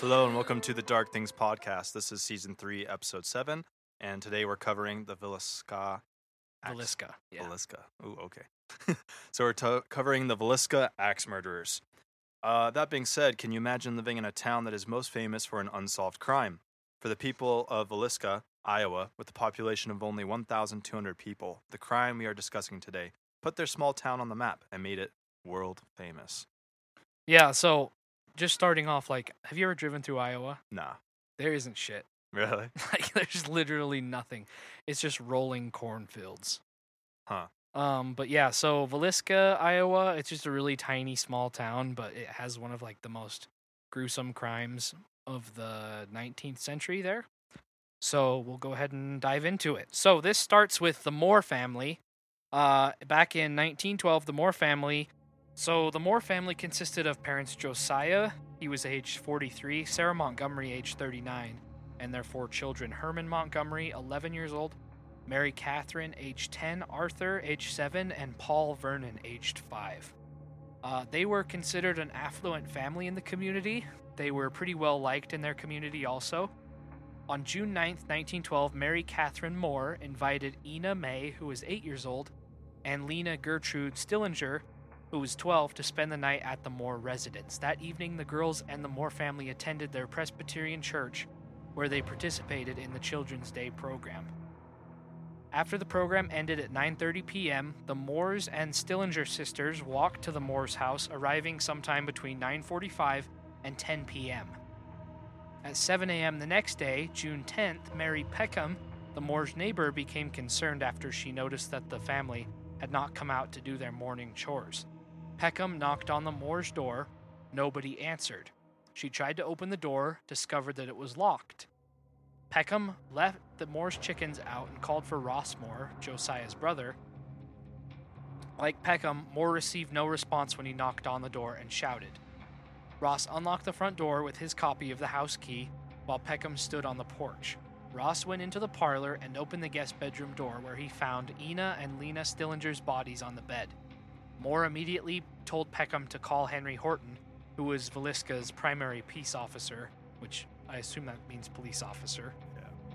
Hello and welcome to the Dark Things podcast. This is season three, episode seven, and today we're covering the Villisca. axe- Velisca. Yeah. Villisca. Ooh, okay. so we're to- covering the Villisca axe murderers. Uh, that being said, can you imagine living in a town that is most famous for an unsolved crime? For the people of Villisca, Iowa, with a population of only 1,200 people, the crime we are discussing today put their small town on the map and made it world famous. Yeah. So, just starting off, like, have you ever driven through Iowa? Nah, There isn't shit. Really? Like, there's literally nothing. It's just rolling cornfields. Huh. Um, but yeah, so Villisca, Iowa, it's just a really tiny, small town, but it has one of like the most gruesome crimes of the 19th century there. So we'll go ahead and dive into it. So this starts with the Moore family. Uh, back in 1912, the Moore family. So the Moore family consisted of parents Josiah, he was age 43, Sarah Montgomery, age 39, and their four children Herman Montgomery, 11 years old, Mary Catherine, age 10, Arthur, age 7, and Paul Vernon, aged 5. Uh, they were considered an affluent family in the community. They were pretty well liked in their community also. On June 9th, 1912, Mary Catherine Moore invited Ina May, who was 8 years old, and Lena Gertrude Stillinger, who was 12, to spend the night at the Moore residence. That evening, the girls and the Moore family attended their Presbyterian church, where they participated in the Children's Day program. After the program ended at 9:30 p.m., the Moores and Stillinger sisters walked to the Moores house, arriving sometime between 9:45 and 10 p.m. At 7 a.m. the next day, June 10th, Mary Peckham, the Moores' neighbor, became concerned after she noticed that the family had not come out to do their morning chores. Peckham knocked on the Moores' door. Nobody answered. She tried to open the door, discovered that it was locked. Peckham left the Moore's chickens out and called for Ross Moore, Josiah's brother. Like Peckham, Moore received no response when he knocked on the door and shouted. Ross unlocked the front door with his copy of the house key while Peckham stood on the porch. Ross went into the parlor and opened the guest bedroom door where he found Ina and Lena Stillinger's bodies on the bed. Moore immediately told Peckham to call Henry Horton, who was Villisca's primary peace officer, which I assume that means police officer,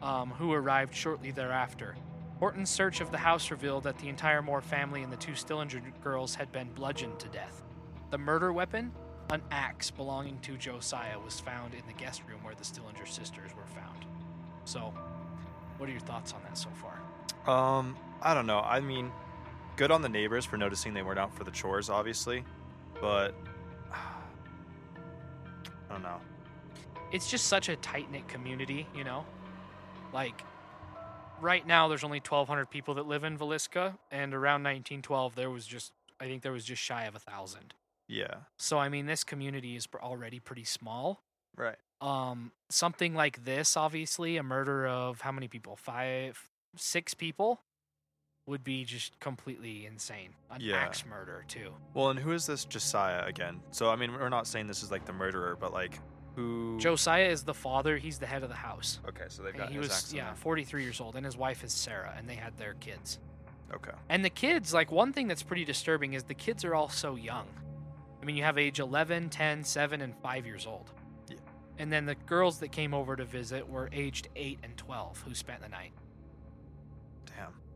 um, who arrived shortly thereafter. Horton's search of the house revealed that the entire Moore family and the two Stillinger girls had been bludgeoned to death. The murder weapon, an axe belonging to Josiah, was found in the guest room where the Stillinger sisters were found. So, what are your thoughts on that so far? Um, I don't know. I mean, good on the neighbors for noticing they weren't out for the chores, obviously, but I don't know. it's just such a tight knit community, you know? Like, right now, there's only 1,200 people that live in Villisca, and around 1912, there was just, I think there was just shy of a thousand. Yeah, So, I mean, this community is already pretty small. right. Um, something like this, obviously, a murder of how many people? Five, six people would be just completely insane. An Yeah. axe murder, too. Well, and who is this Josiah again? So, I mean, we're not saying this is like the murderer, but like who? Josiah is the father, he's the head of the house. Okay, so they've And got he his was yeah, 43 years old, and his wife is Sarah, and they had their kids. Okay. And the kids, like one thing that's pretty disturbing is the kids are all so young. I mean, you have age 11, 10, 7, and 5 years old. Yeah. And then the girls that came over to visit were aged 8 and 12 who spent the night.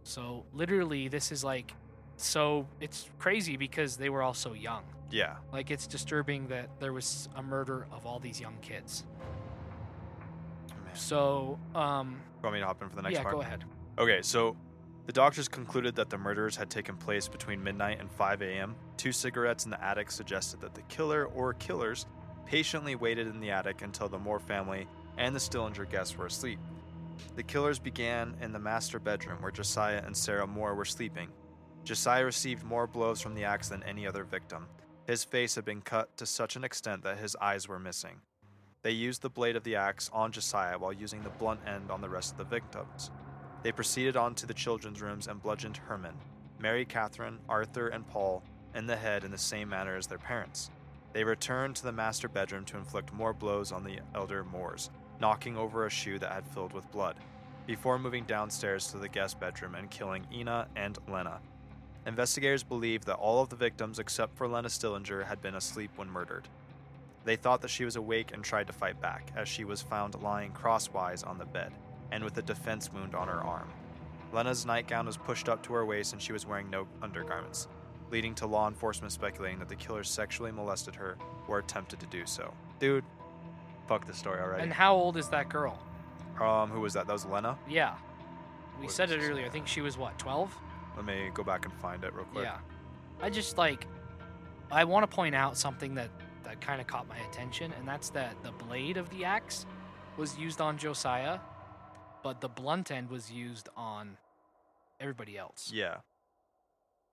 So literally, this is like, so it's crazy because they were all so young. Yeah. Like, it's disturbing that there was a murder of all these young kids. Man. So, um, You Want me to hop in for the next yeah, part? go ahead. Okay, so the doctors concluded that the murders had taken place between midnight and 5 a.m. Two cigarettes in the attic suggested that the killer or killers patiently waited in the attic until the Moore family and the Stillinger guests were asleep. The killers began in the master bedroom where Josiah and Sarah Moore were sleeping. Josiah received more blows from the axe than any other victim. His face had been cut to such an extent that his eyes were missing. They used the blade of the axe on Josiah while using the blunt end on the rest of the victims. They proceeded on to the children's rooms and bludgeoned Herman, Mary Catherine, Arthur, and Paul in the head in the same manner as their parents. They returned to the master bedroom to inflict more blows on the elder Moores, knocking over a shoe that had filled with blood, before moving downstairs to the guest bedroom and killing Ina and Lena. Investigators believe that all of the victims except for Lena Stillinger had been asleep when murdered. They thought that she was awake and tried to fight back, as she was found lying crosswise on the bed and with a defense wound on her arm. Lena's nightgown was pushed up to her waist and she was wearing no undergarments, leading to law enforcement speculating that the killers sexually molested her or attempted to do so. Dude, fuck this story already. And how old is that girl? um, who was that? That was Lena. Yeah. We said it earlier. I think she was what, 12? Let me go back and find it real quick. Yeah. I just like I want to point out something that that kind of caught my attention and that's that the blade of the axe was used on Josiah, but the blunt end was used on everybody else. Yeah.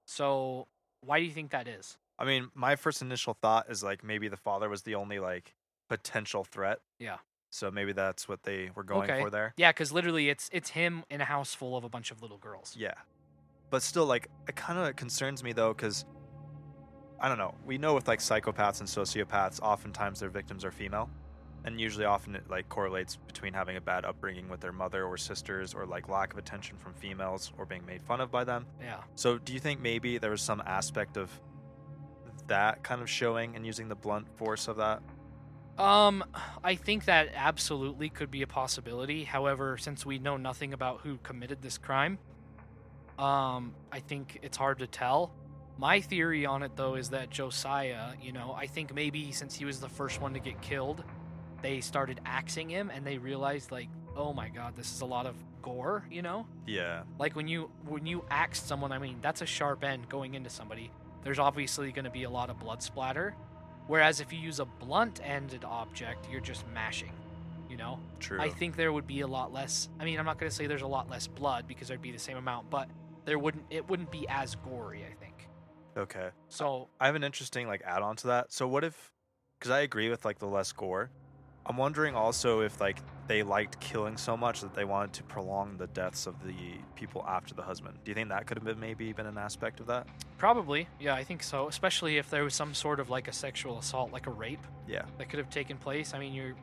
So, why do you think that is? I mean, my first initial thought is like maybe the father was the only like potential threat. Yeah. So maybe that's what they were going Okay. for there. Yeah, cuz literally it's it's him in a house full of a bunch of little girls. Yeah. But still, like, it kind of concerns me though, because I don't know. We know with like psychopaths and sociopaths, oftentimes their victims are female. And usually, often it like correlates between having a bad upbringing with their mother or sisters, or like lack of attention from females, or being made fun of by them. Yeah. So, do you think maybe there was some aspect of that kind of showing and using the blunt force of that? Um, I think that absolutely could be a possibility. However, since we know nothing about who committed this crime, um, I think it's hard to tell. My theory on it, though, is that Josiah, you know, I think maybe since he was the first one to get killed, they started axing him and they realized, like, oh my god, this is a lot of gore, you know? Yeah. Like when you when you axe someone, I mean, that's a sharp end going into somebody. There's obviously going to be a lot of blood splatter. Whereas if you use a blunt-ended object, you're just mashing. You know, True. I think there would be a lot less. I mean, I'm not going to say there's a lot less blood because there'd be the same amount, but there wouldn't. It wouldn't be as gory. I think. okay. So I have an interesting like add on to that. So what if because I agree with like the less gore. I'm wondering also if like they liked killing so much that they wanted to prolong the deaths of the people after the husband. Do you think that could have been maybe been an aspect of that? probably, yeah, I think so. Especially if there was some sort of like a sexual assault, like a rape. Yeah. that could have taken place. I mean, you're.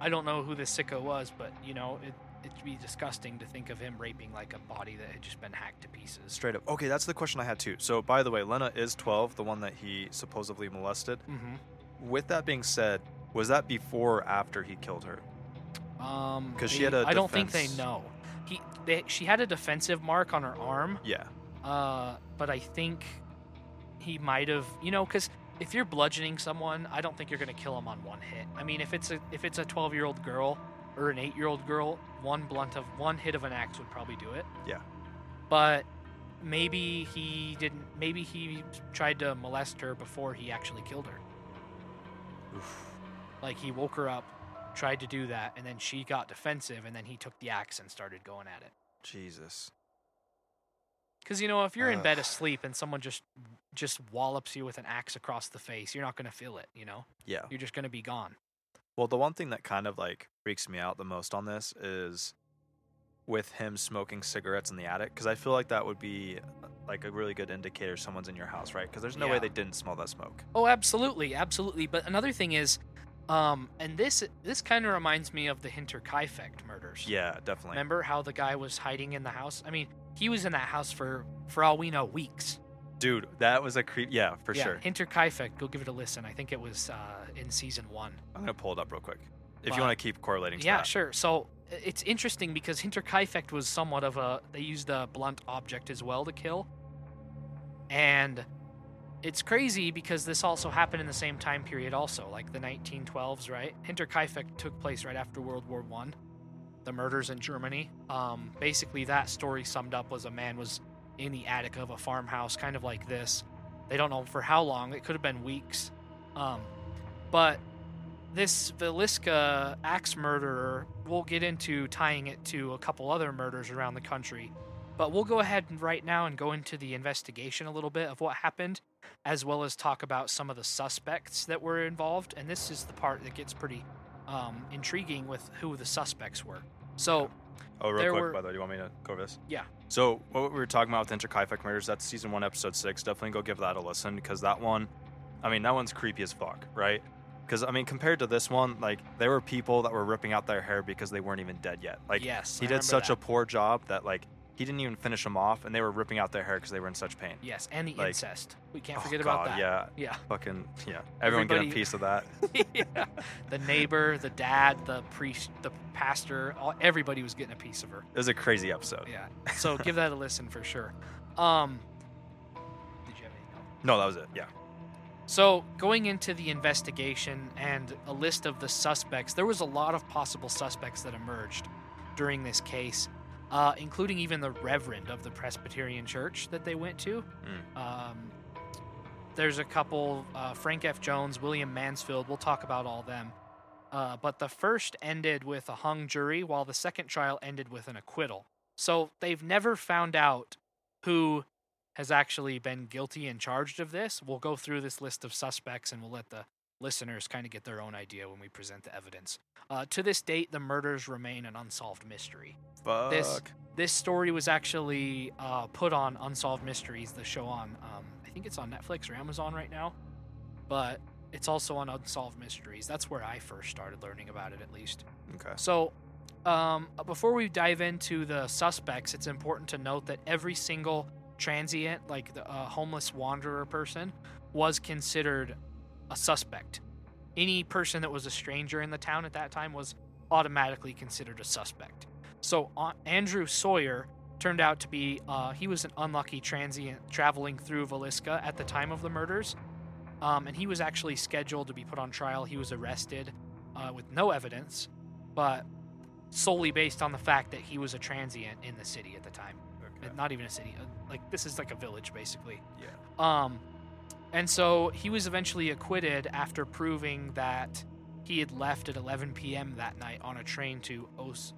I don't know who this sicko was, but you know, it it'd be disgusting to think of him raping like a body that had just been hacked to pieces. Straight up. Okay, that's the question I had too. So by the way, Lena is 12, the one that he supposedly molested. Mm-hmm. With that being said, was that before or after he killed her? Um, 'Cause she had a I don't think they defense- know. He, they, she had a defensive mark on her arm. Yeah. Uh, but I think he might have, you know, because if you're bludgeoning someone, I don't think you're gonna kill them on one hit. I mean, if it's a if it's a 12 year old girl or an 8 year old girl, one blunt of one hit of an axe would probably do it. Yeah. But maybe he didn't. Maybe he tried to molest her before he actually killed her. Oof. Like he woke her up, tried to do that, and then she got defensive, and then he took the axe and started going at it. Jesus. Because you know, if you're in bed asleep and someone just just wallops you with an axe across the face, you're not gonna feel it. You know, Yeah. you're just gonna be gone. Well, the one thing that kind of like freaks me out the most on this is with him smoking cigarettes in the attic because I feel like that would be like a really good indicator someone's in your house, right? Because there's no way Yeah. they didn't smell that smoke. Oh, absolutely, absolutely. But another thing is, um, and this this kind of reminds me of the Hinterkaifeck murders. Yeah, definitely. Remember how the guy was hiding in the house? I mean, he was in that house for, for all we know, weeks. Dude, that was a creep. Yeah, for yeah, sure. Hinterkaifeck. Go give it a listen. I think it was uh, in season one. I'm gonna pull it up real quick if But- you want to keep correlating. To Yeah, that. sure. So it's interesting because Hinterkaifeck was somewhat of a they used a blunt object as well to kill, and it's crazy because this also happened in the same time period, also like the 1912s, right? Hinterkaifeck took place right after World War One, the murders in Germany. Um, basically, that story summed up was a man was in the attic of a farmhouse, kind of like this. They don't know for how long. It could have been weeks, um, but this Villisca axe murderer, we'll get into tying it to a couple other murders around the country. But we'll go ahead right now and go into the investigation a little bit of what happened, as well as talk about some of the suspects that were involved. And this is the part that gets pretty um, intriguing with who the suspects were. So, Oh, real quick, were- by the way, do you want me to go over this? Yeah. So, what we were talking about with Hinterkaifeck murders, that's season one, episode six. Definitely go give that a listen because that one, I mean, that one's creepy as fuck, right? Because, I mean, compared to this one, like, there were people that were ripping out their hair because they weren't even dead yet. Like, yes, he I did such that. a poor job that, like, he didn't even finish them off and they were ripping out their hair because they were in such pain. yes, and the like- incest. We can't Oh, forget God, about that. Yeah. Yeah. Fucking, yeah. Everyone get a piece of that. yeah. The neighbor, the dad, the priest, the pastor, all, everybody was getting a piece of her. It was a crazy episode. Yeah. So give that a listen for sure. Um, did you have anything? No, that was it. Yeah. So, going into the investigation and a list of the suspects, there was a lot of possible suspects that emerged during this case, uh, including even the reverend of the Presbyterian church that they went to. Um, there's a couple uh, Frank F. Jones, William Mansfield. We'll talk about all them. Uh, but the first ended with a hung jury, while the second trial ended with an acquittal. So they've never found out who has actually been guilty and charged of this. We'll go through this list of suspects and we'll let the listeners kind of get their own idea when we present the evidence. Uh, to this date, the murders remain an unsolved mystery. Fuck. This- This story was actually uh, put on Unsolved Mysteries, the show on, um, I think it's on Netflix or Amazon right now, but it's also on Unsolved Mysteries. That's where I first started learning about it, at least. Okay. So, um, before we dive into the suspects, it's important to note that every single transient, like the uh, homeless wanderer person, was considered a suspect. Any person that was a stranger in the town at that time was automatically considered a suspect. So, uh, Andrew Sawyer turned out to be, uh, he was an unlucky transient traveling through Villisca at the time of the murders. Um, and he was actually scheduled to be put on trial. He was arrested uh, with no evidence, but solely based on the fact that he was a transient in the city at the time. okay. Not even a city. uh, Like this is like a village basically. Yeah. Um, and so he was eventually acquitted after proving that he had left at 11 p.m. that night on a train to Os-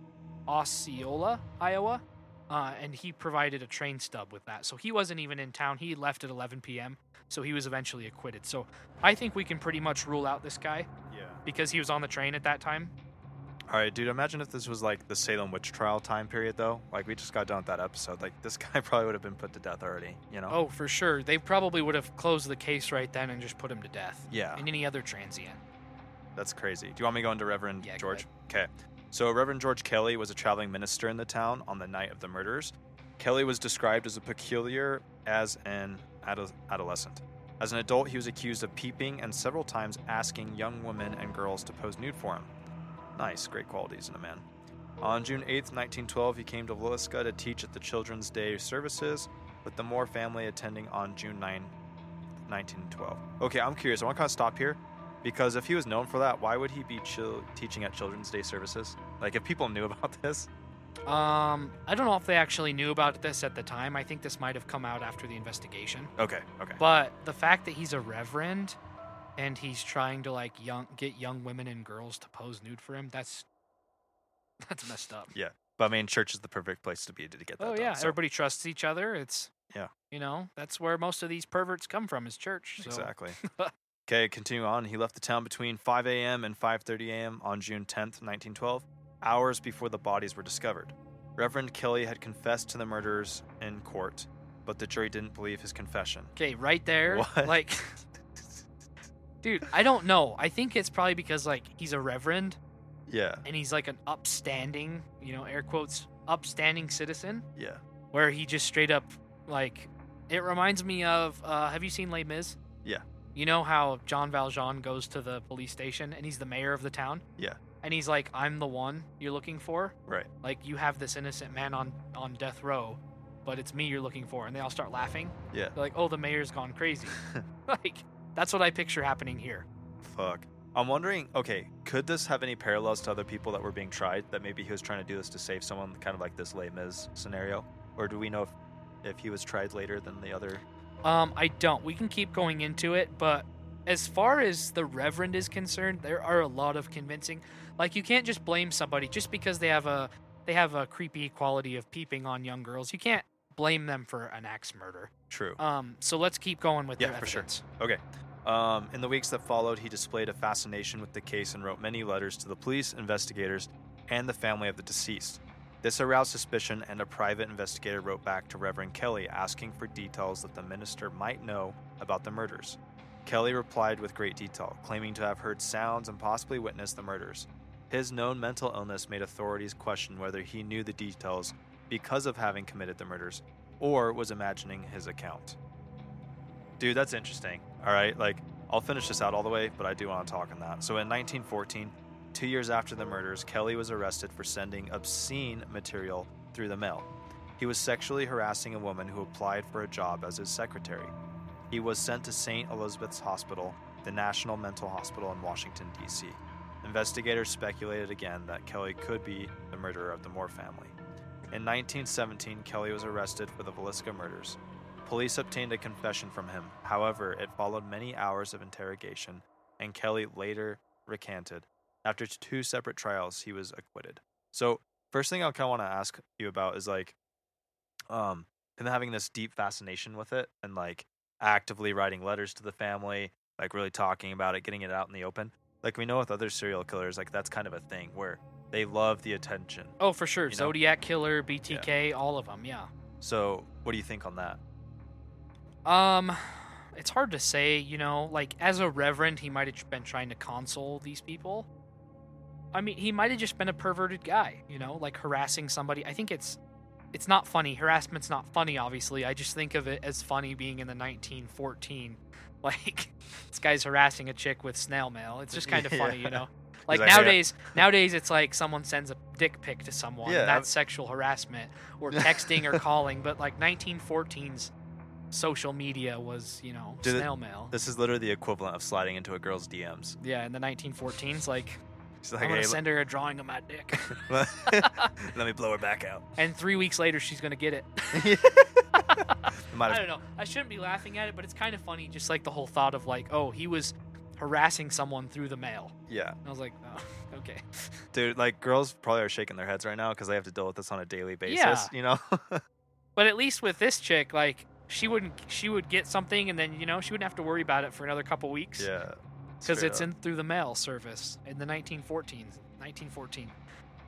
Osceola, Iowa, uh, and he provided a train stub with that. So he wasn't even in town. He left at 11 p.m. So he was eventually acquitted. So I think we can pretty much rule out this guy Yeah. because he was on the train at that time. All right, dude. Imagine if this was like the Salem witch trial time period, though. Like we just got done with that episode. Like this guy probably would have been put to death already. You know? Oh, for sure. They probably would have closed the case right then and just put him to death. Yeah. And any other transient. That's crazy. Do you want me to go into Reverend Yeah, George? Okay. So Reverend George Kelly was a traveling minister in the town on the night of the murders. Kelly was described as a peculiar as an ado- adolescent. As an adult, he was accused of peeping and several times asking young women and girls to pose nude for him. Nice, great qualities in a man. On June 8th, 1912, he came to Villisca to teach at the Children's Day services, with the Moore family attending on June 9, 1912. Okay, I'm curious. I want to kind of stop here because if he was known for that, why would he be chil- teaching at Children's Day services? Like, if people knew about this, Um, I don't know if they actually knew about this at the time. I think this might have come out after the investigation. okay, okay, But the fact that he's a reverend and he's trying to like young get young women and girls to pose nude for him, that's that's messed up. Yeah, but I mean, church is the perfect place to be to get that. Oh done, yeah, so- everybody trusts each other. It's Yeah. You know, that's where most of these perverts come from is church. So. Exactly. okay, continue on. He left the town between 5 a.m. and 5:30 a.m. on June 10th, 1912, hours before the bodies were discovered. Reverend Kelly had confessed to the murders in court, but the jury didn't believe his confession. Okay, right there. What? Like Dude, I don't know. I think it's probably because like he's a reverend Yeah, and he's like an upstanding, you know, air quotes, upstanding citizen yeah. where he just straight up like it reminds me of uh have you seen Les Mis? Yeah. You know how John Valjean goes to the police station and he's the mayor of the town? Yeah. And he's like, I'm the one you're looking for. Right. Like you have this innocent man on on death row, but it's me you're looking for. And they all start laughing. Yeah. They're like, oh, the mayor's gone crazy. like that's what I picture happening here. Fuck. I'm wondering, okay, could this have any parallels to other people that were being tried? That maybe he was trying to do this to save someone, kind of like this Les Mis scenario? Or do we know if, if he was tried later than the other? Um, I don't. We can keep going into it, but as far as the Reverend is concerned, there are a lot of convincing. Like you can't just blame somebody just because they have a they have a creepy quality of peeping on young girls. You can't blame them for an axe murder. True. Um, so let's keep going with Yeah, their for sure. Okay. Um, in the weeks that followed, he displayed a fascination with the case and wrote many letters to the police, investigators, and the family of the deceased. This aroused suspicion, and a private investigator wrote back to Reverend Kelly asking for details that the minister might know about the murders. Kelly replied with great detail, claiming to have heard sounds and possibly witnessed the murders. His known mental illness made authorities question whether he knew the details because of having committed the murders or was imagining his account. Dude, that's interesting. All right, like I'll finish this out all the way, but I do want to talk on that. So in 1914, two years after the murders, Kelly was arrested for sending obscene material through the mail. He was sexually harassing a woman who applied for a job as his secretary. He was sent to St. Elizabeth's Hospital, the National Mental Hospital in Washington, D.C. Investigators speculated again that Kelly could be the murderer of the Moore family. In 1917, Kelly was arrested for the Villisca murders. Police obtained a confession from him. However, it followed many hours of interrogation, and Kelly later recanted. After two separate trials, he was acquitted. So, first thing I kind of want to ask you about is like, um, him having this deep fascination with it, and like actively writing letters to the family, like really talking about it, getting it out in the open. Like we know with other serial killers, like that's kind of a thing where they love the attention. Oh, for sure. You know? Zodiac Killer, BTK, all of them. Yeah. So, what do you think on that? Um, it's hard to say. You know, like as a reverend, he might have been trying to console these people. I mean, he might have just been a perverted guy. You know, like harassing somebody. I think it's it's not funny. Harassment's not funny. Obviously, I just think of it as funny being in the 1914. Like this guy's harassing a chick with snail mail. It's just kind of funny, Yeah. you know. Like like, nowadays, nowadays it's like someone sends a dick pic to someone. Yeah, and I've- that's sexual harassment, or texting or calling. But like 1914's social media was, you know, Dude, snail mail. This is literally the equivalent of sliding into a girl's DMs. yeah, in the 1914s, like She's I'm gonna hey, send her a drawing of my dick, let let me blow her back out. and three weeks later she's gonna get it. I don't know. I shouldn't be laughing at it, but it's kind of funny, just like the whole thought of like, oh, he was harassing someone through the mail. yeah, And I was like, oh, okay. dude. Like girls probably are shaking their heads right now because they have to deal with this on a daily basis. Yeah. You know. But at least with this chick, like she wouldn't, she would get something, and then you know she wouldn't have to worry about it for another couple weeks. yeah. because it's up. in through the mail service in the 1914 1914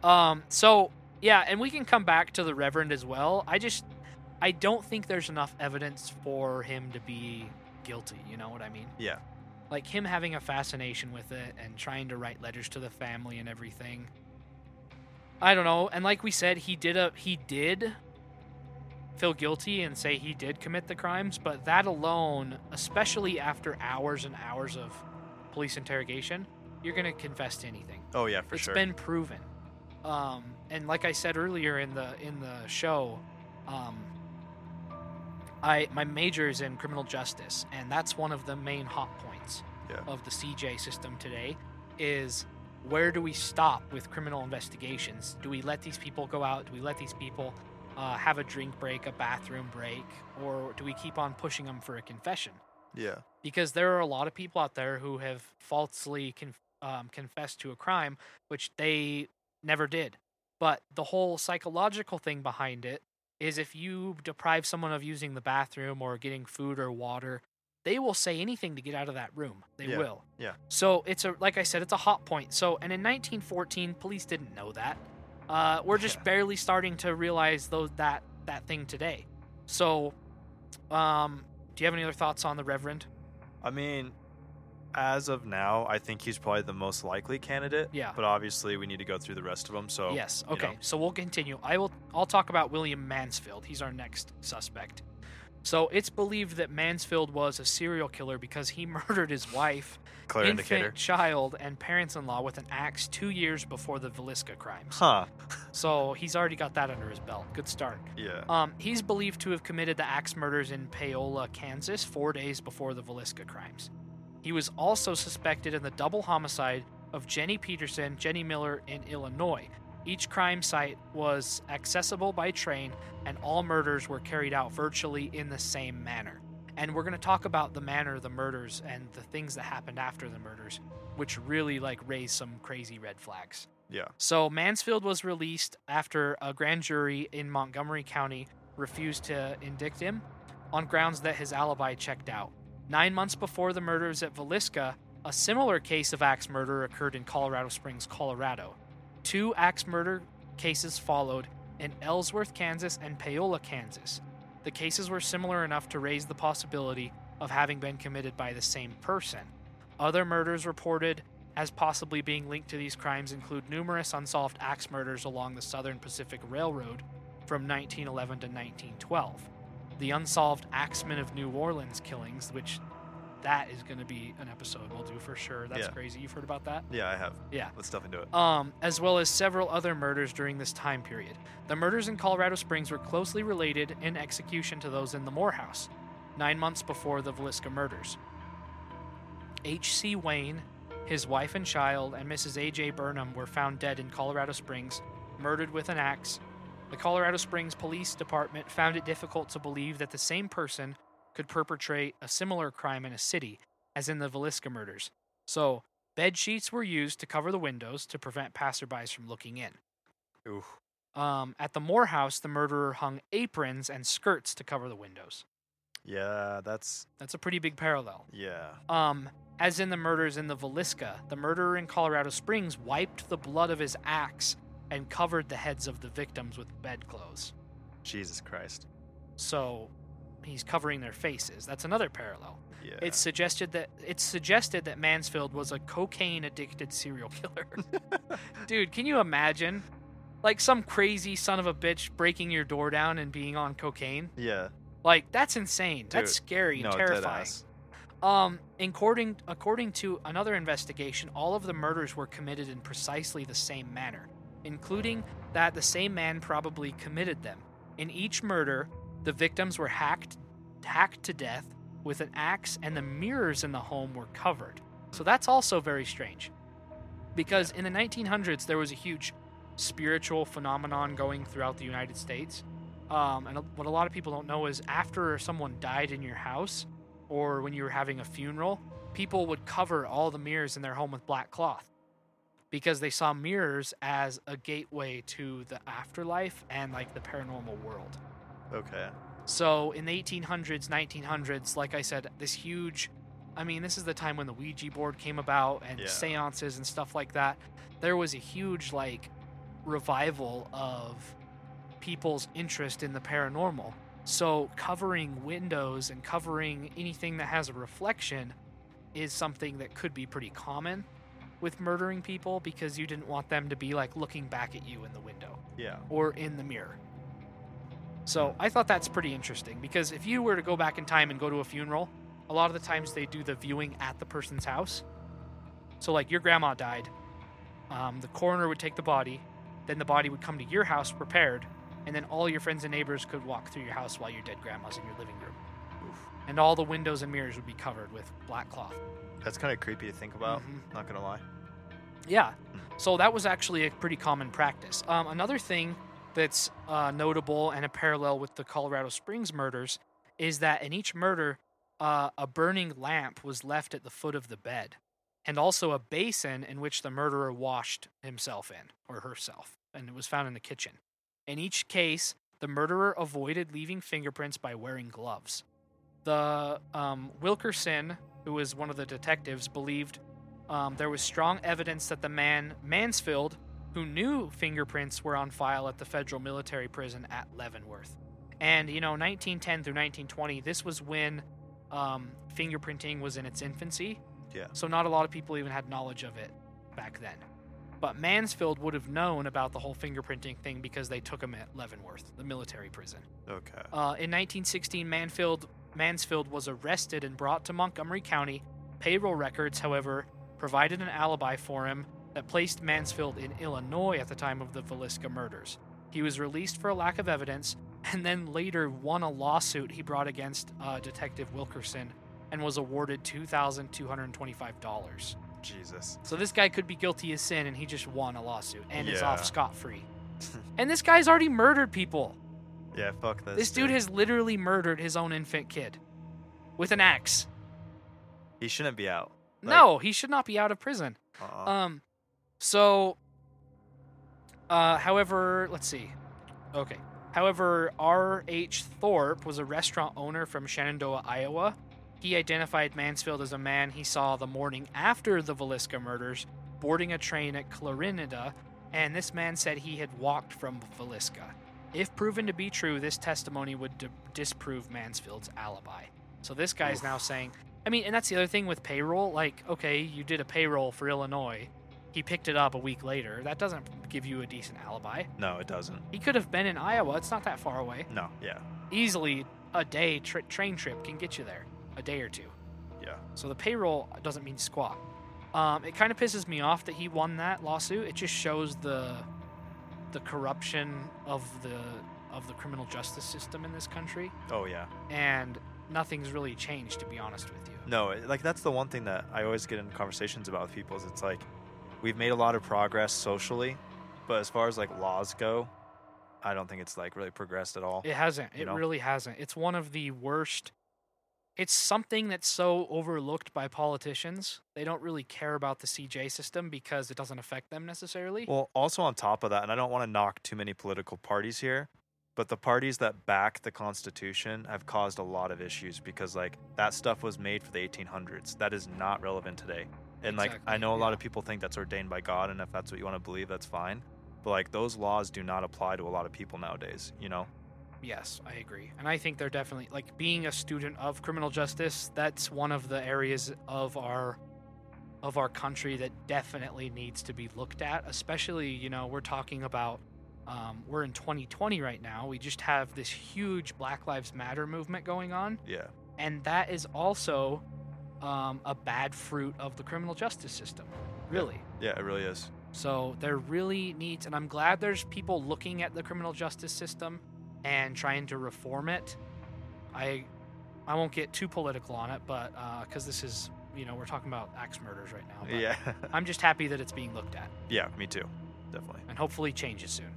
um so yeah and we can come back to the reverend as well i just i don't think there's enough evidence for him to be guilty you know what i mean Yeah. Like him having a fascination with it and trying to write letters to the family and everything. I don't know. And like we said he did a he did feel guilty and say he did commit the crimes but that alone especially after hours and hours of police interrogation you're going to confess to anything. Oh yeah, for It's sure. It's been proven. Um and like i said earlier in the in the show um i my major is in criminal justice and that's one of the main hot points Yeah. of the cj system today is where do we stop with criminal investigations do we let these people go out do we let these people uh, have a drink break a bathroom break or do we keep on pushing them for a confession yeah. because there are a lot of people out there who have falsely conf- um, confessed to a crime which they never did but the whole psychological thing behind it is if you deprive someone of using the bathroom or getting food or water they will say anything to get out of that room. They Yeah, will. yeah. so it's a like i said it's a hot point. So and in 1914 police didn't know that. Uh, we're just Yeah. barely starting to realize those that that thing today. So um do you have any other thoughts on the reverend? I mean, as of now, I think he's probably the most likely candidate. Yeah. But obviously, we need to go through the rest of them. So yes. you Okay. know. So we'll continue. I will. I'll talk about William Mansfield. He's our next suspect. So it's believed that Mansfield was a serial killer because he murdered his wife, clear infant, indicator. child, and parents-in-law with an axe two years before the Villisca crimes. Huh. So he's already got that under his belt. Good start. Yeah. Um, he's believed to have committed the axe murders in Paola, Kansas, four days before the Villisca crimes. He was also suspected in the double homicide of Jenny Peterson, Jenny Miller in Illinois. Each crime site was accessible by train, and all murders were carried out virtually in the same manner. And we're going to talk about the manner of the murders and the things that happened after the murders, which really like raised some crazy red flags. Yeah. So Mansfield was released after a grand jury in Montgomery County refused to indict him on grounds that his alibi checked out. Nine months before the murders at Villisca, a similar case of axe murder occurred in Colorado Springs, Colorado. Two axe murder cases followed, in Ellsworth, Kansas, and Paola, Kansas. The cases were similar enough to raise the possibility of having been committed by the same person. Other murders reported as possibly being linked to these crimes include numerous unsolved axe murders along the Southern Pacific Railroad from 1911 to 1912. The unsolved Axemen of New Orleans killings, which that is going to be an episode we'll do for sure. That's Yeah. crazy. You've heard about that? Yeah, I have. Yeah. Let's stuff into it. um, as well as several other murders during this time period. The murders in Colorado Springs were closely related in execution to those in the Moore house, nine months before the Villisca murders. H.C. Wayne, his wife and child, and Mrs. A.J. Burnham were found dead in Colorado Springs, murdered with an axe. The Colorado Springs Police Department found it difficult to believe that the same person could perpetrate a similar crime in a city, as in the Villisca murders. So, bed sheets were used to cover the windows to prevent passerbys from looking in. Ooh. Um, at the Moore house, the murderer hung aprons and skirts to cover the windows. Yeah, that's That's a pretty big parallel. yeah. Um, as in the murders in the Villisca, the murderer in Colorado Springs wiped the blood of his axe and covered the heads of the victims with bedclothes. Jesus Christ. So he's covering their faces. That's another parallel. Yeah. It's suggested that it's suggested that Mansfield was a cocaine addicted serial killer. Dude, can you imagine? Like some crazy son of a bitch breaking your door down and being on cocaine? yeah. Like that's insane. that's scary and no, terrifying. Um, according according to another investigation, all of the murders were committed in precisely the same manner, including that the same man probably committed them. In each murder, the victims were hacked hacked to death with an axe and the mirrors in the home were covered. So that's also very strange. Because in the 1900s there was a huge spiritual phenomenon going throughout the United States. Um, and what a lot of people don't know is after someone died in your house, or when you were having a funeral, people would cover all the mirrors in their home with black cloth because they saw mirrors as a gateway to the afterlife and like the paranormal world. Okay. So in the 1800s, 1900s, like I said, this huge I mean, this is the time when the Ouija board came about and Yeah. seances and stuff like that. There was a huge like revival of people's interest in the paranormal. So covering windows and covering anything that has a reflection is something that could be pretty common with murdering people because you didn't want them to be like looking back at you in the window Yeah. or in the mirror. So I thought that's pretty interesting because if you were to go back in time and go to a funeral, a lot of the times they do the viewing at the person's house. So like your grandma died, um, the coroner would take the body, then the body would come to your house prepared, and then all your friends and neighbors could walk through your house while your dead grandma's in your living room, Oof. and all the windows and mirrors would be covered with black cloth. That's kind of creepy to think about. Mhm. Not gonna lie. Yeah. So that was actually a pretty common practice. Um, another thing that's uh, notable and a parallel with the Colorado Springs murders is that in each murder, uh, a burning lamp was left at the foot of the bed, and also a basin in which the murderer washed himself in or herself, and it was found in the kitchen. In each case, the murderer avoided leaving fingerprints by wearing gloves. The um, Wilkerson, who was one of the detectives, believed um, there was strong evidence that the man Mansfield, who knew fingerprints were on file at the federal military prison at Leavenworth. And, you know, 1910 through 1920, this was when um, fingerprinting was in its infancy. Yeah. So not a lot of people even had knowledge of it back then. But Mansfield would have known about the whole fingerprinting thing because they took him at Leavenworth, the military prison. Okay. Uh, in 1916, Mansfield, Mansfield was arrested and brought to Montgomery County. Payroll records, however, provided an alibi for him that placed Mansfield in Illinois at the time of the Villisca murders. He was released for a lack of evidence and then later won a lawsuit he brought against uh, Detective Wilkerson and was awarded $2,225. Jesus. So this guy could be guilty of sin and he just won a lawsuit and is off scot free. and this guy's already murdered people. Yeah. Fuck this. This dude has literally murdered his own infant kid with an axe. He shouldn't be out. Like- no, he should not be out of prison. Uh-uh. Um, so, uh, however, let's see. Okay. However, R.H. Thorpe was a restaurant owner from Shenandoah, Iowa. He identified Mansfield as a man he saw the morning after the Villisca murders boarding a train at Clarinda, and this man said he had walked from Villisca. If proven to be true, this testimony would d- disprove Mansfield's alibi. So this guy's now saying, I mean, and that's the other thing with payroll. Like, okay, you did a payroll for Illinois. He picked it up a week later. That doesn't give you a decent alibi. No, it doesn't. He could have been in Iowa. It's not that far away. No, yeah, Easily a day tra- train trip can get you there, a day or two. yeah. So the payroll doesn't mean squat. Um, it kind of pisses me off that he won that lawsuit. It just shows the the corruption of the of the criminal justice system in this country, Oh yeah. and nothing's really changed, to be honest with you. No, like that's the one thing that I always get in conversations about with people is it's like we've made a lot of progress socially, but as far as like laws go, I don't think it's like really progressed at all. It hasn't. It know? really hasn't. It's one of the worst. It's something that's so overlooked by politicians. They don't really care about the CJ system because it doesn't affect them necessarily. Well, also on top of that, and I don't want to knock too many political parties here, but the parties that back the Constitution have caused a lot of issues because like that stuff was made for the 1800s. That is not relevant today. And like I know a lot of people think that's ordained by God, and if that's what you want to believe, that's fine. But like those laws do not apply to a lot of people nowadays. You know? Yes, I agree. And I think they're definitely like being a student of criminal justice, that's one of the areas of our of our country that definitely needs to be looked at, especially, you know, we're talking about um, we're in 2020 right now. We just have this huge Black Lives Matter movement going on, Yeah. and that is also um, a bad fruit of the criminal justice system. Really. Yeah, it really is. So there really needs, and I'm glad there's people looking at the criminal justice system and trying to reform it. I, I won't get too political on it, but because this is, you know, we're talking about axe murders right now. Yeah. I'm just happy that it's being looked at, yeah, me too. Definitely. and hopefully changes soon.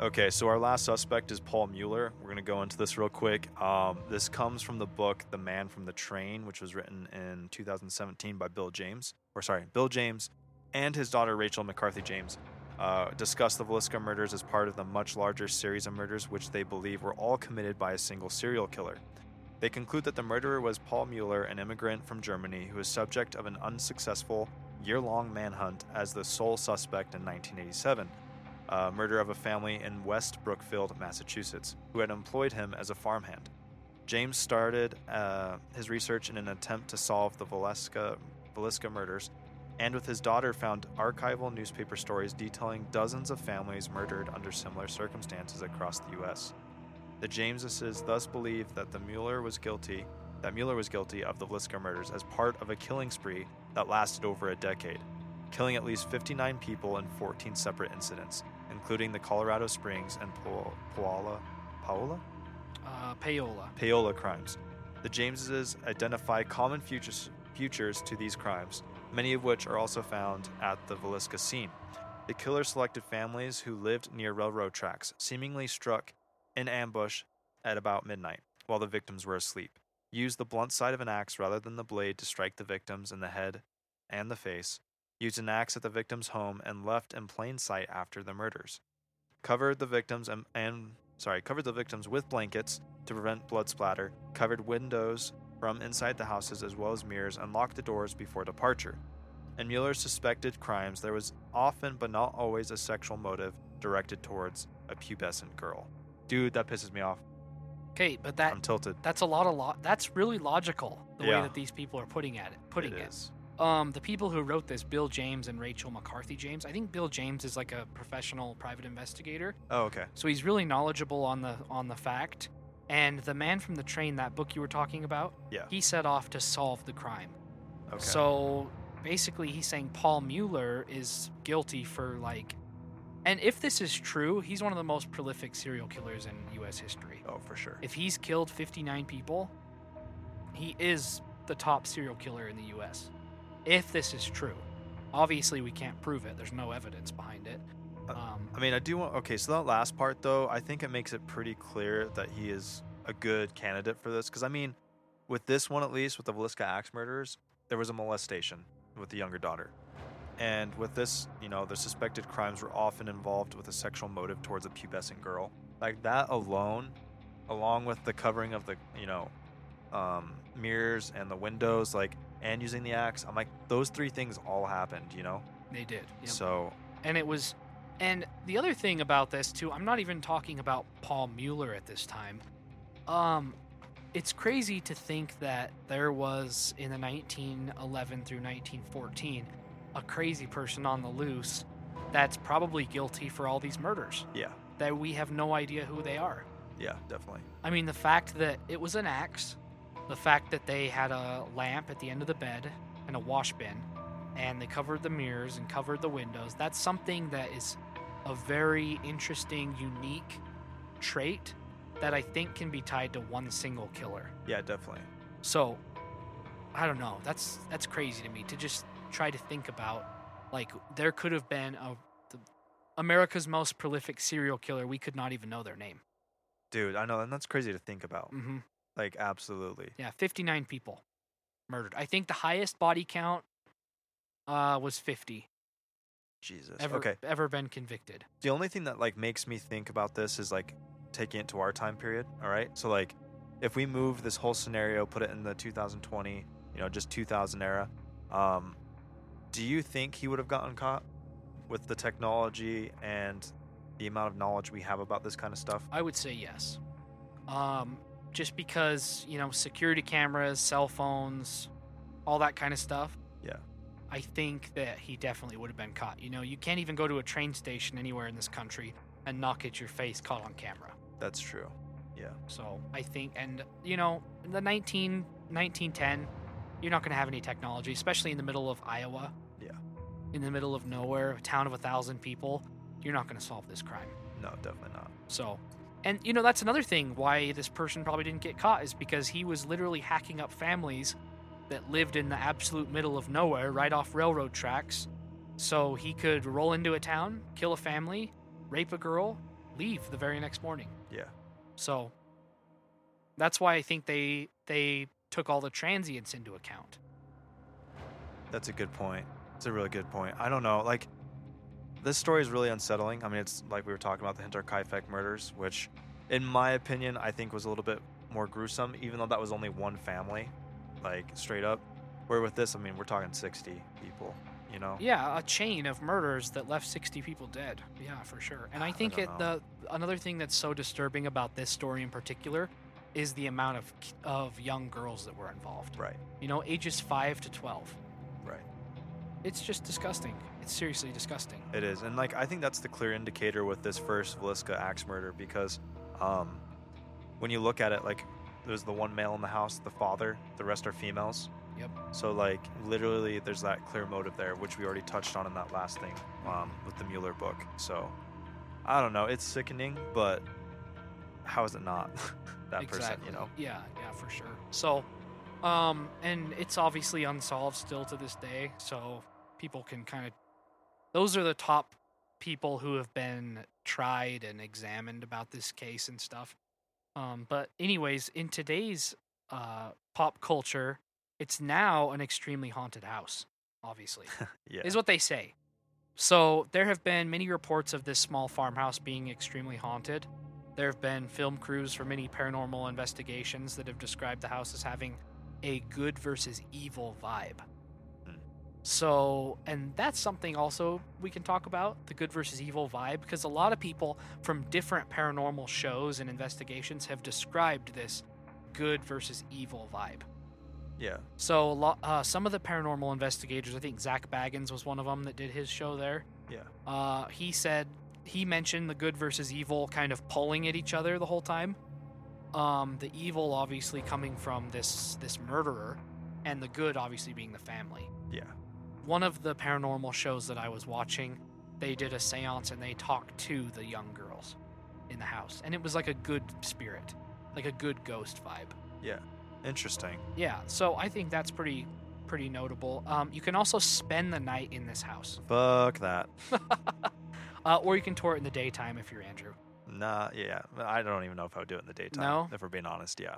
Okay, so our last suspect is Paul Mueller. We're going to go into this real quick. Um, this comes from the book The Man from the Train, which was written in 2017 by Bill James. Or, sorry, Bill James and his daughter Rachel McCarthy James uh, discuss the Villisca murders as part of the much larger series of murders which they believe were all committed by a single serial killer. They conclude that the murderer was Paul Mueller, an immigrant from Germany who was subject of an unsuccessful year long manhunt as the sole suspect in 1987 uh, murder of a family in West Brookfield, Massachusetts, who had employed him as a farmhand. James started uh, his research in an attempt to solve the Valeska, Villisca murders, and with his daughter found archival newspaper stories detailing dozens of families murdered under similar circumstances across the U.S. The Jameses thus believed that the Mueller was guilty, that Mueller was guilty of the Villisca murders as part of a killing spree that lasted over a decade, killing at least 59 people in 14 separate incidents, including the Colorado Springs and Pa- Paola, Paola? Uh, payola. Paola crimes. The Jameses identify common futures, futures to these crimes, many of which are also found at the Villisca scene. The killer selected families who lived near railroad tracks, seemingly struck in ambush at about midnight while the victims were asleep. Used the blunt side of an axe rather than the blade to strike the victims in the head and the face. Used an axe at the victim's home and left in plain sight after the murders. Covered the victims and, and sorry, covered the victims with blankets to prevent blood splatter, covered windows from inside the houses as well as mirrors, and locked the doors before departure. In Mueller's suspected crimes, there was often but not always a sexual motive directed towards a pubescent girl. Dude, that pisses me off. Okay, but that I'm tilted. that's a lot of lo- That's really logical the way that these people are putting at it. Putting it it. is. Um, the people who wrote this, Bill James and Rachel McCarthy James. I think Bill James is like a professional private investigator, Oh, okay. so he's really knowledgeable on the on the fact. And the man from the train, that book you were talking about, Yeah. he set off to solve the crime. Okay. So basically, he's saying Paul Mueller is guilty for like, and if this is true, he's one of the most prolific serial killers in U.S. history. oh, for sure. If he's killed 59 people, he is the top serial killer in the U.S. If this is true, obviously we can't prove it. There's no evidence behind it. Uh, Um, I mean, I do want. Okay, so that last part, though, I think it makes it pretty clear that he is a good candidate for this. Because, I mean, with this one at least, with the Villisca axe murders, there was a molestation with the younger daughter. And with this, you know, the suspected crimes were often involved with a sexual motive towards a pubescent girl. Like that alone, along with the covering of the, you know, um, mirrors and the windows, like, and using the axe, I'm like, those three things all happened, you know? they did. Yep. So, and it was And the other thing about this too, I'm not even talking about Paul Mueller at this time. Um, it's crazy to think that there was in the 1911 through 1914 a crazy person on the loose that's probably guilty for all these murders Yeah. that we have no idea who they are. Yeah, definitely. I mean, the fact that it was an axe, the fact that they had a lamp at the end of the bed and a wash bin, and they covered the mirrors and covered the windows, that's something that is a very interesting, unique trait that I think can be tied to one single killer. Yeah, definitely. So, I don't know. That's that's crazy to me to just try to think about like there could have been a the, America's most prolific serial killer. We could not even know their name. Dude, I know, and that's crazy to think about. hmm Like, absolutely. Yeah, 59 people murdered. I think the highest body count uh, was 50 Jesus. ever Okay. ever been convicted. The only thing that like makes me think about this is like taking it to our time period. All right. So like, if we move this whole scenario, put it in the 2020, you know, just 2000 era, um, do you think he would have gotten caught with the technology and the amount of knowledge we have about this kind of stuff? I would say yes. Um, just because, you know, security cameras, cell phones, all that kind of stuff. Yeah. I think that he definitely would have been caught. You know, you can't even go to a train station anywhere in this country and not get your face caught on camera. That's true. Yeah. So I think, and you know, in the 19, 1910, you're not going to have any technology, especially in the middle of Iowa. Yeah. In the middle of nowhere, a town of a thousand people, you're not going to solve this crime. No, definitely not. So, and you know, that's another thing why this person probably didn't get caught is because he was literally hacking up families that lived in the absolute middle of nowhere, right off railroad tracks. So he could roll into a town, kill a family, rape a girl, leave the very next morning. Yeah. So that's why I think they they took all the transients into account. That's a good point. It's a really good point. I don't know. Like, this story is really unsettling. I mean, it's like we were talking about the Hinterkaifeck murders, which, in my opinion, I think was a little bit more gruesome, even though that was only one family, like straight up. Where with this, I mean, we're talking 60 people, you know? Yeah, a chain of murders that left 60 people dead. Yeah, for sure. And I I think don't it, the another thing that's so disturbing about this story in particular is the amount of of young girls that were involved. Right, You know, ages 5 to 12. right. It's just disgusting. It's seriously disgusting. It is. And, like, I think that's the clear indicator with this first Villisca axe murder because um, when you look at it, like, there's the one male in the house, the father, the rest are females. Yep. So like literally, there's that clear motive there, which we already touched on in that last thing um, with the Mueller book. So I don't know, it's sickening, but how is it not that person? You know? Yeah, yeah, for sure. So, um, and it's obviously unsolved still to this day. So people can kind of, those are the top people who have been tried and examined about this case and stuff. Um, but anyways, in today's uh, pop culture, it's now an extremely haunted house. Obviously, Yeah. is what they say. So there have been many reports of this small farmhouse being extremely haunted. There have been film crews for many paranormal investigations that have described the house as having a good versus evil vibe. So, and that's something also we can talk about the good versus evil vibe because a lot of people from different paranormal shows and investigations have described this good versus evil vibe. yeah. So, uh, some of the paranormal investigators, I think Zak Bagans was one of them that did his show there. Yeah. Uh, he said he mentioned the good versus evil kind of pulling at each other the whole time. Um, the evil obviously coming from this this murderer, and the good obviously being the family. Yeah. One of the paranormal shows that I was watching, they did a séance and they talked to the young girls in the house, and it was like a good spirit, like a good ghost vibe. Yeah. Interesting. Yeah, so I think that's pretty pretty notable. Um, you can also spend the night in this house, Fuck that. uh, or you can tour it in the daytime if you're Andrew. Nah, yeah. I don't even know if I would do it in the daytime. No? If we're being honest, yeah.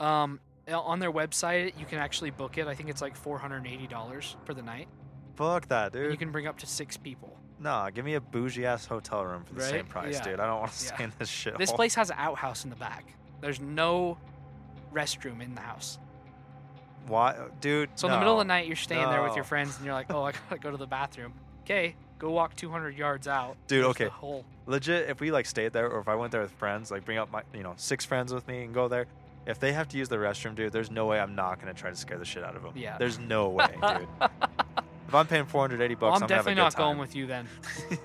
Um, Uh, on their website, you can actually book it. I think it's like four hundred eighty dollars for the night. Fuck that, And you can bring up to six people. Nah, give me a bougie ass hotel room for the same price, Yeah. dude. I don't want to Yeah. stay in this shit. This place has an outhouse in the back. There's no restroom in the house. Why, dude? So in the middle of the night, you're staying there with your No. friends, and you're like, "Oh, I gotta go to the bathroom." Okay, Go walk 200 yards out. Dude, there's okay. The hole. Legit, if we like stayed there, or if I went there with friends, like bring up my, you know, six friends with me and go there. If they have to use the restroom, dude, there's no way I'm not gonna try to scare the shit out of them. Yeah. There's no way, dude. if I'm paying 480 Well, bucks, I'm I'm, definitely not time. going with you then.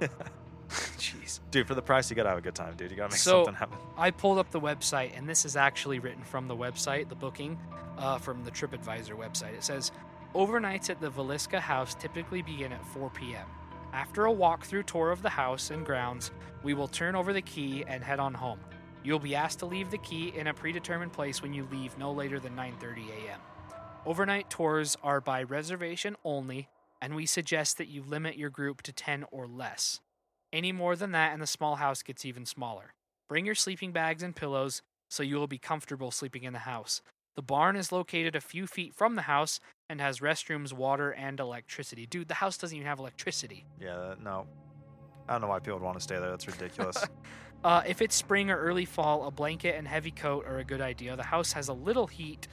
Jeez. dude, for the price, you gotta have a good time, dude. You gotta make So- something happen. I pulled up the website, and this is actually written from the website, the booking, uh, from the TripAdvisor website. It says, overnights at the Villisca house typically begin at 4 p.m. After a walkthrough tour of the house and grounds, we will turn over the key and head on home. You'll be asked to leave the key in a predetermined place when you leave no later than 9:30 a.m. Overnight tours are by reservation only, and we suggest that you limit your group to 10 or less. Any more than that, and the small house gets even smaller. Bring your sleeping bags and pillows so you will be comfortable sleeping in the house. The barn is located a few feet from the house and has restrooms, water, and electricity. Dude, the house doesn't even have electricity. Yeah, no. I don't know why people would want to stay there. That's ridiculous. Uh, if it's spring or early fall, a blanket and heavy coat are a good idea. The house has a little heat.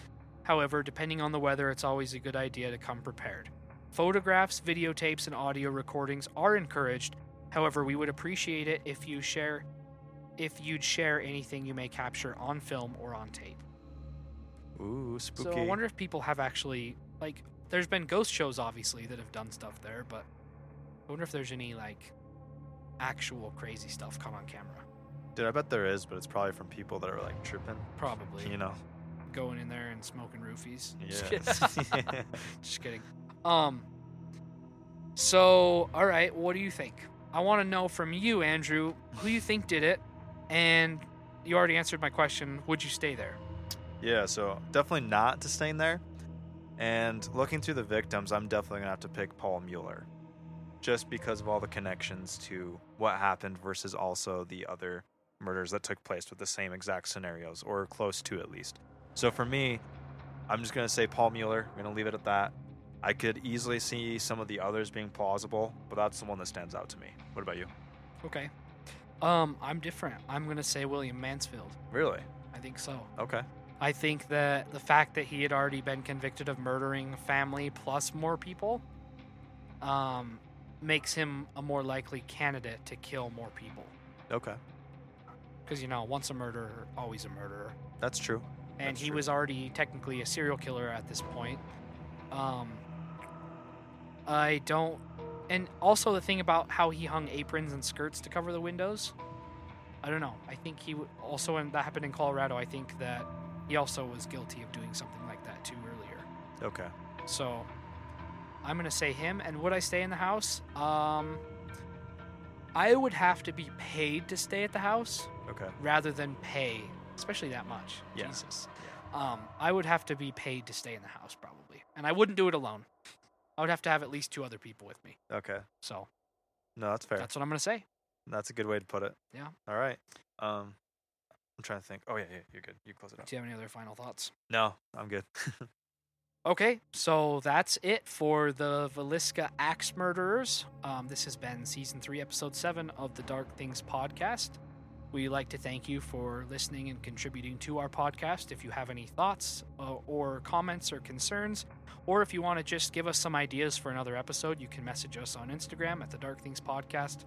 However, depending on the weather, it's always a good idea to come prepared. Photographs, videotapes, and audio recordings are encouraged. However, we would appreciate it if you share if you'd share anything you may capture on film or on tape. Ooh, spooky. So I wonder if people have actually like there's been ghost shows obviously that have done stuff there, but I wonder if there's any like actual crazy stuff caught on camera. Dude, I bet there is, but it's probably from people that are like tripping. Probably You know. going in there and smoking roofies. Just Yeah. kidding. Just kidding. Um. So, all right, what do you think? I want to know from you, Andrew, who you think did it, and you already answered my question. Would you stay there? Yeah, so definitely not to staying there. And looking through the victims, I'm definitely gonna have to pick Paul Mueller, just because of all the connections to what happened versus also the other murders that took place with the same exact scenarios or close to at least. So for me, I'm just gonna say Paul Mueller. I'm gonna leave it at that. I could easily see some of the others being plausible, but that's the one that stands out to me. What about you? Okay. Um, I'm different. I'm gonna say William Mansfield. Really? I think so. Okay. I think that the fact that he had already been convicted of murdering family plus more people um, makes him a more likely candidate to kill more people. Okay. Because, you know, once a murderer, always a murderer. That's true. And That's he true. was already technically a serial killer at this point. Um, I don't. And also the thing about how he hung aprons and skirts to cover the windows. I don't know. I think he also, when that happened in Colorado, I think that he also was guilty of doing something like that too earlier. Okay. So I'm gonna say him. And would I stay in the house? Um, I would have to be paid to stay at the house Okay. rather than pay, especially that much. Yeah. Jesus. Um, I would have to be paid to stay in the house probably, and I wouldn't do it alone. I would have to have at least two other people with me. Okay. So No, that's fair. that's what I'm gonna say. That's a good way to put it. Yeah. All right. Um, I'm trying to think. Oh yeah, yeah, you're good. You close it up. Do you have any other final thoughts? No, I'm good. Okay, so that's it for the Villisca Axe Murderers. Um, this has been season three, episode seven of the Dark Things podcast. We like to thank you for listening and contributing to our podcast. If you have any thoughts uh, or comments or concerns, or if you want to just give us some ideas for another episode, you can message us on Instagram at the Dark Things podcast.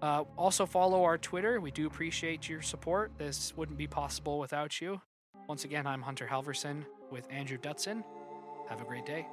Uh, also, follow our Twitter. We do appreciate your support. This wouldn't be possible without you. Once again, I'm Hunter Halverson with Andrew Dutson. Have a great day.